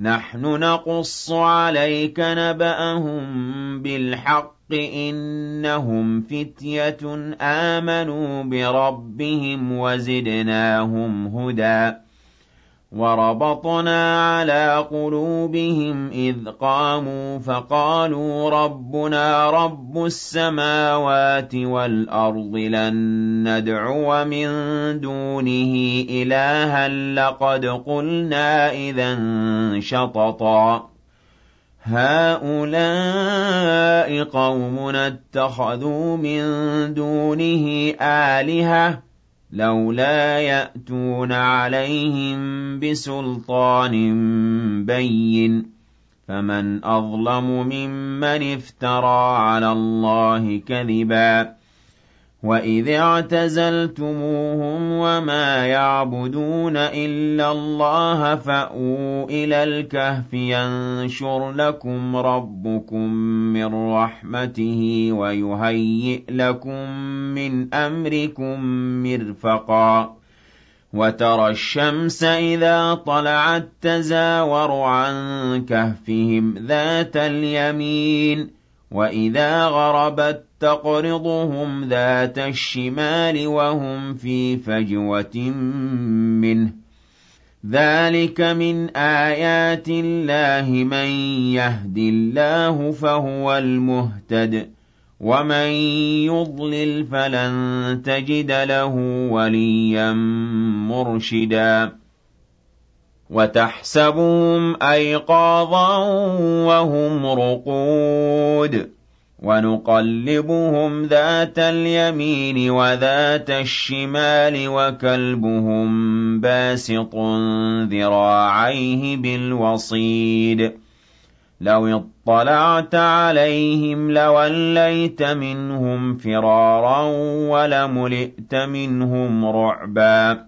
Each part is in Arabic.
نَحْنُ نَقُصُّ عَلَيْكَ نَبَأَهُم بِالْحَقِّ ۚ إِنَّهُمْ فِتْيَةٌ آمَنُوا بِرَبِّهِمْ وَزِدْنَاهُمْ هُدًى. وَرَبَطْنَا عَلَىٰ قُلُوبِهِمْ إِذْ قَامُوا فَقَالُوا رَبُّنَا رَبُّ السَّمَاوَاتِ وَالْأَرْضِ لَن نَّدْعُوَ مِن دُونِهِ إِلَٰهًا لَّقَدْ قُلْنَا إِذًا شَطَطًا. هَٰؤُلَاءِ قَوْمُنَا اتَّخَذُوا مِن دُونِهِ آلِهَةً لولا يأتون عليهم بسلطان بين فمن أظلم ممن افترى على الله كذبا وَإِذِ اعْتَزَلْتُمُوهُمْ وَمَا يَعْبُدُونَ إِلَّا اللَّهَ فَأْوُوا إِلَى الْكَهْفِ يَنشُرْ لَكُمْ رَبُّكُم مِّن رَّحْمَتِهِ وَيُهَيِّئْ لَكُم مِّنْ أَمْرِكُم مِّرْفَقًا وَتَرَى الشَّمْسَ إِذَا طَلَعَت تَّزَاوَرُ عَن كَهْفِهِمْ ذَاتَ الْيَمِينِ وَإِذَا غَرَبَت تَّقْرِضُهُمْ ذَاتَ الشِّمَالِ وَهُمْ فِي فَجْوَةٍ مِّنْهُ ۚ ذَٰلِكَ مِنْ آيَاتِ اللَّهِ ۚ مَن يَهْدِ اللَّهُ فَهُوَ الْمُهْتَدِ ۖ وَمَن يُضْلِلْ فَلَن تَجِدَ لَهُ وَلِيًّا مُّرْشِدًا وَتَحْسَبُهُمْ أَيْقَاظًا وَهُمْ رُقُودٌ. وَنُقَلِّبُهُمْ ذَاتَ الْيَمِينِ وَذَاتَ الشِّمَالِ وَكَلْبُهُم بَاسِطٌ ذِرَاعَيْهِ بِالْوَصِيدِ. لَوِ اطَّلَعْتَ عَلَيْهِمْ لَوَلَّيْتَ مِنْهُمْ فِرَارًا وَلَمُلِئْتَ مِنْهُمْ رُعْبًا.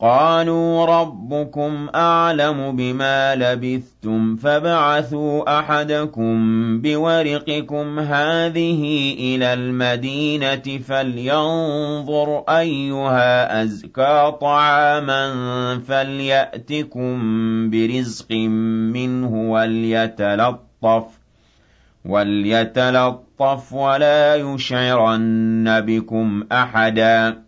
قالوا ربكم أعلم بما لبثتم فبعثوا أحدكم بورقكم هذه إلى المدينة فلينظر أيها أزكى طعاما فليأتكم برزق منه وليتلطف وليتلطف ولا يشعرن بكم أحداً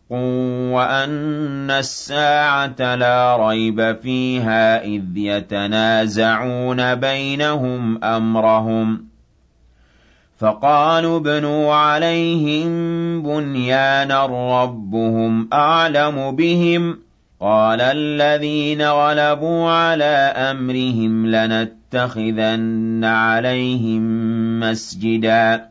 وَأَنَّ السَّاعَةَ لَا رَيْبَ فِيهَا إِذْ يَتَنَازَعُونَ بَيْنَهُمْ أَمْرَهُمْ فَقَالُوا ابْنُوا عَلَيْهِم بُنْيَانًا رَّبُّهُمْ أَعْلَمُ بِهِمْ قَالَ الَّذِينَ غَلَبُوا عَلَىٰ أَمْرِهِمْ لَنَتَّخِذَنَّ عَلَيْهِم مَّسْجِدًا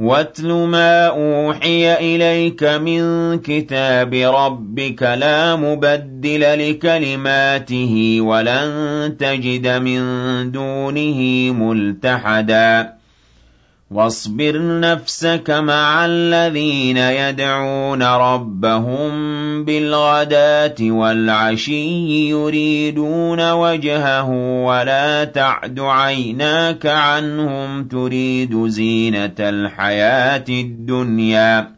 وَاتْلُ مَا أُوحِيَ إِلَيْكَ مِن كِتَابِ رَبِّكَ لَا مُبَدِّلَ لِكَلِمَاتِهِ وَلَن تَجِدَ مِن دُونِهِ مُلْتَحَدًا وَاصْبِرْ نَفْسَكَ مَعَ الَّذِينَ يَدْعُونَ رَبَّهُم بِالْغَدَاةِ وَالْعَشِيِّ يُرِيدُونَ وَجْهَهُ وَلَا تَعْدُ عَيْنَاكَ عَنْهُمْ تُرِيدُ زِينَةَ الْحَيَاةِ الدُّنْيَا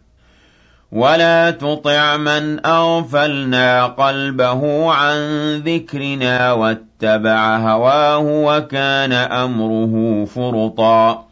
وَلَا تُطِعْ مَنْ أَغْفَلْنَا قَلْبَهُ عَن ذِكْرِنَا وَاتَّبَعَ هَوَاهُ وَكَانَ أَمْرُهُ فُرُطًا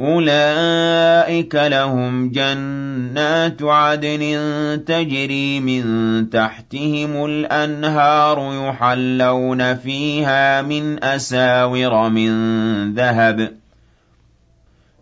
أُولَٰئِكَ لَهُمْ جَنَّاتُ عَدْنٍ تَجْرِي مِن تَحْتِهِمُ الْأَنْهَارُ يُحَلَّوْنَ فِيهَا مِنْ أَسَاوِرَ مِن ذَهَبٍ.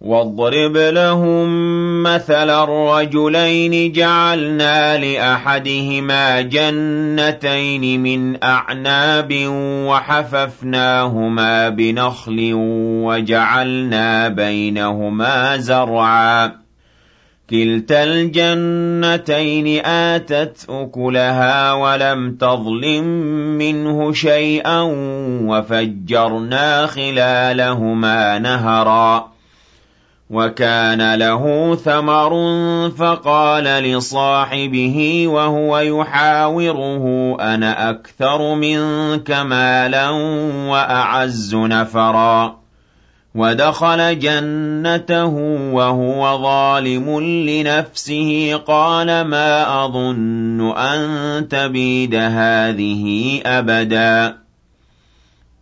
وَاضْرِبْ لَهُم مَّثَلًا رَّجُلَيْنِ جَعَلْنَا لِأَحَدِهِمَا جَنَّتَيْنِ مِنْ أَعْنَابٍ وَحَفَفْنَاهُمَا بِنَخْلٍ وَجَعَلْنَا بَيْنَهُمَا زَرْعًا. كِلْتَا الْجَنَّتَيْنِ آتَتْ أُكُلَهَا وَلَمْ تَظْلِم مِّنْهُ شَيْئًا وَفَجَّرْنَا خِلَالَهُمَا نَهَرًا. وَكَانَ لَهُ ثَمَرٌ فَقَالَ لِصَاحِبِهِ وَهُوَ يُحَاوِرُهُ أَنَا أَكْثَرُ مِنكَ مَالًا وَأَعَزُّ نَفَرًا. وَدَخَلَ جَنَّتَهُ وَهُوَ ظَالِمٌ لِّنَفْسِهِ قَالَ مَا أَظُنُّ أَن تَبِيدَ هَٰذِهِ أَبَدًا.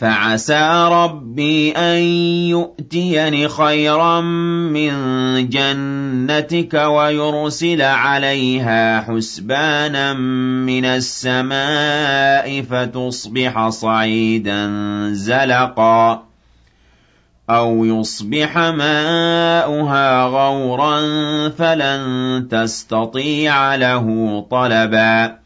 فَعَسَىٰ رَبِّي أَن يُؤْتِيَنِ خَيْرًا مِّن جَنَّتِكَ وَيُرْسِلَ عَلَيْهَا حُسْبَانًا مِّنَ السَّمَاءِ فَتُصْبِحَ صَعِيدًا زَلَقًا أَوْ يُصْبِحَ مَاؤُهَا غَوْرًا فَلَن تَسْتَطِيعَ لَهُ طَلَبًا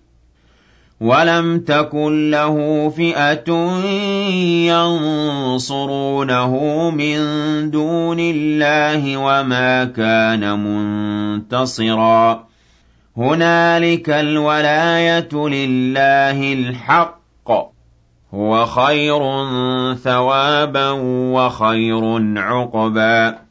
وَلَمْ تَكُن لَّهُ فِئَةٌ يَنصُرُونَهُ مِن دُونِ اللَّهِ وَمَا كَانَ مُنتَصِرًا هُنَالِكَ الْوَلَايَةُ لِلَّهِ الْحَقِّ ۚ هُوَ خَيْرٌ ثَوَابًا وَخَيْرٌ عُقْبًا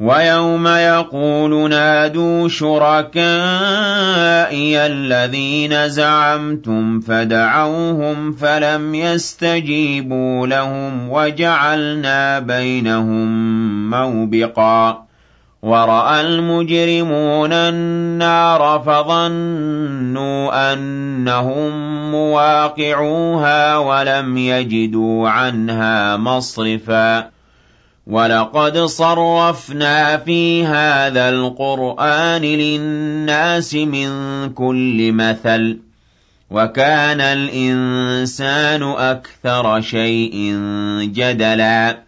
وَيَوْمَ يَقُولُ نَادُوا شُرَكَائِيَ الَّذِينَ زَعَمْتُمْ فَدَعَوْهُمْ فَلَمْ يَسْتَجِيبُوا لَهُمْ وَجَعَلْنَا بَيْنَهُم مَّوْبِقًا. وَرَأَى الْمُجْرِمُونَ النَّارَ فَظَنُّوا أَنَّهُم مُّوَاقِعُوهَا وَلَمْ يَجِدُوا عَنْهَا مَصْرِفًا. وَلَقَدْ صَرَّفْنَا فِي هَٰذَا الْقُرْآنِ لِلنَّاسِ مِن كُلِّ مَثَلٍ ۚ وَكَانَ الْإِنسَانُ أَكْثَرَ شَيْءٍ جَدَلًا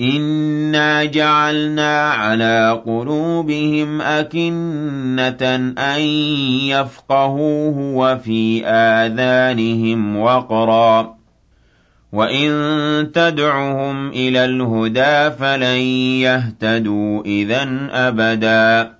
إِنَّا جَعَلْنَا عَلَىٰ قُلُوبِهِمْ أَكِنَّةً أَن يَفْقَهُوهُ وَفِي آذَانِهِمْ وَقْرًا ۚ وَإِن تَدْعُهُمْ إِلَى الْهُدَىٰ فَلَن يَهْتَدُوا إِذًا أَبَدًا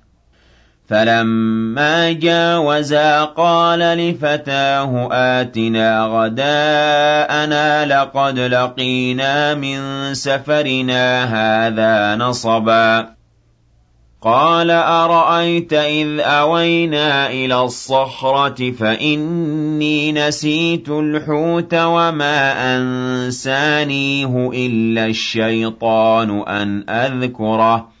فَلَمَّا جَاوَزَا قَالَ لِفَتَاهُ آتِنَا غَدَاءَنَا لَقَدْ لَقِينَا مِن سَفَرِنَا هَٰذَا نَصَبًا قَالَ أَرَأَيْتَ إِذْ أَوَيْنَا إِلَى الصَّخْرَةِ فَإِنِّي نَسِيتُ الْحُوتَ وَمَا أَنسَانِيهُ إِلَّا الشَّيْطَانُ أَنْ أَذْكُرَهُ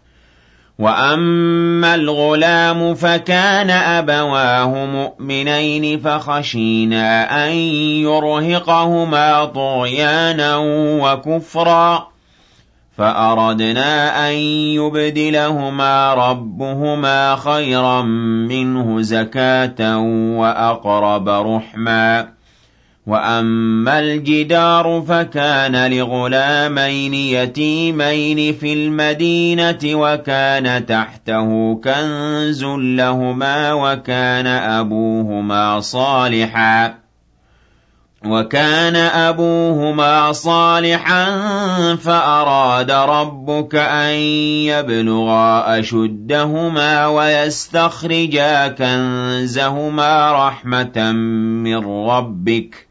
وأما الغلام فكان أبواه مؤمنين فخشينا أن يرهقهما طغيانا وكفرا فأردنا أن يبدلهما ربهما خيرا منه زكاة وأقرب رحما وأما الجدار فكان لغلامين يتيمين في المدينة وكان تحته كنز لهما وكان أبوهما صالحا وكان أبوهما صالحا فأراد ربك أن يبلغا أشدهما ويستخرجا كنزهما رحمة من ربك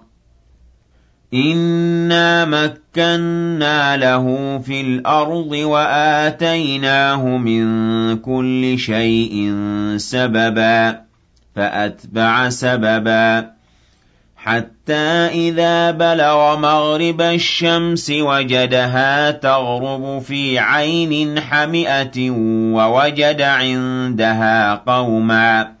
إنا مكنا له في الأرض وآتيناه من كل شيء سببا فأتبع سببا حتى إذا بلغ مغرب الشمس وجدها تغرب في عين حمئة ووجد عندها قوما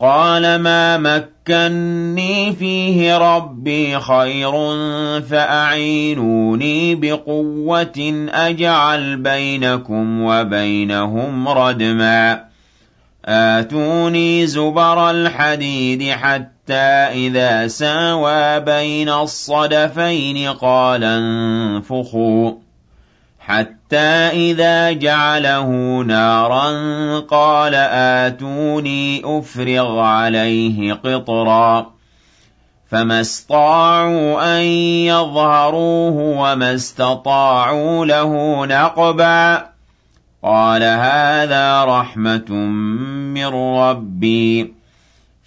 قَالَ مَا مَكَّنِّي فِيهِ رَبِّي خَيْرٌ فَأَعِينُونِي بِقُوَّةٍ أَجْعَلْ بَيْنَكُمْ وَبَيْنَهُمْ رَدْمًا. آتُونِي زُبَرَ الْحَدِيدِ حَتَّىٰ إِذَا سَاوَىٰ بَيْنَ الصَّدَفَيْنِ قَالَ انفُخُوا. حَتَّىٰ إِذَا جَعَلَهُ نَارًا قَالَ آتُونِي أُفْرِغْ عَلَيْهِ قِطْرًا. فَمَا اسْطَاعُوا أَن يَظْهَرُوهُ وَمَا اسْتَطَاعُوا لَهُ نَقْبًا. قَالَ هَٰذَا رَحْمَةٌ مِّن رَّبِّي.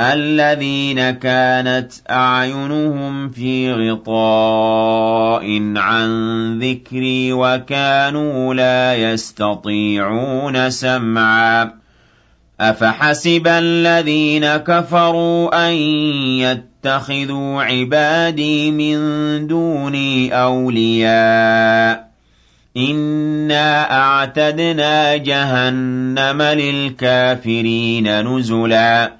الَّذِينَ كَانَتْ أَعْيُنُهُمْ فِي غِطَاءٍ عَن ذِكْرِي وَكَانُوا لَا يَسْتَطِيعُونَ سَمْعًا. أَفَحَسِبَ الَّذِينَ كَفَرُوا أَن يَتَّخِذُوا عِبَادِي مِن دُونِي أَوْلِيَاءَ. إِنَّا أَعْتَدْنَا جَهَنَّمَ لِلْكَافِرِينَ نُزُلًا.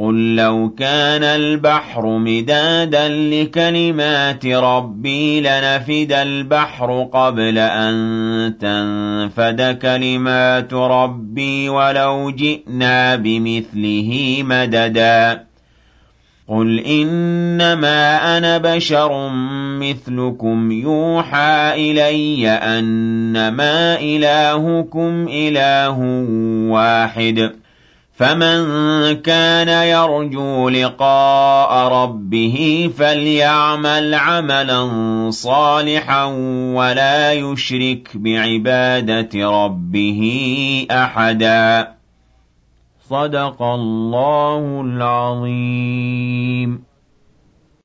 قُل لَّوْ كَانَ الْبَحْرُ مِدَادًا لِّكَلِمَاتِ رَبِّي لَنَفِدَ الْبَحْرُ قَبْلَ أَن تَنفَدَ كَلِمَاتُ رَبِّي وَلَوْ جِئْنَا بِمِثْلِهِ مَدَدًا قُلْ إِنَّمَا أَنَا بَشَرٌ مِّثْلُكُمْ يُوحَىٰ إِلَيَّ أَنَّمَا إِلَٰهُكُمْ إِلَٰهٌ وَاحِدٌ فَمَن كَانَ يَرْجُو لِقَاءَ رَبِّهِ فَلْيَعْمَلْ عَمَلًا صَالِحًا وَلَا يُشْرِكْ بِعِبَادَةِ رَبِّهِ أَحَدًا. صدق الله العظيم.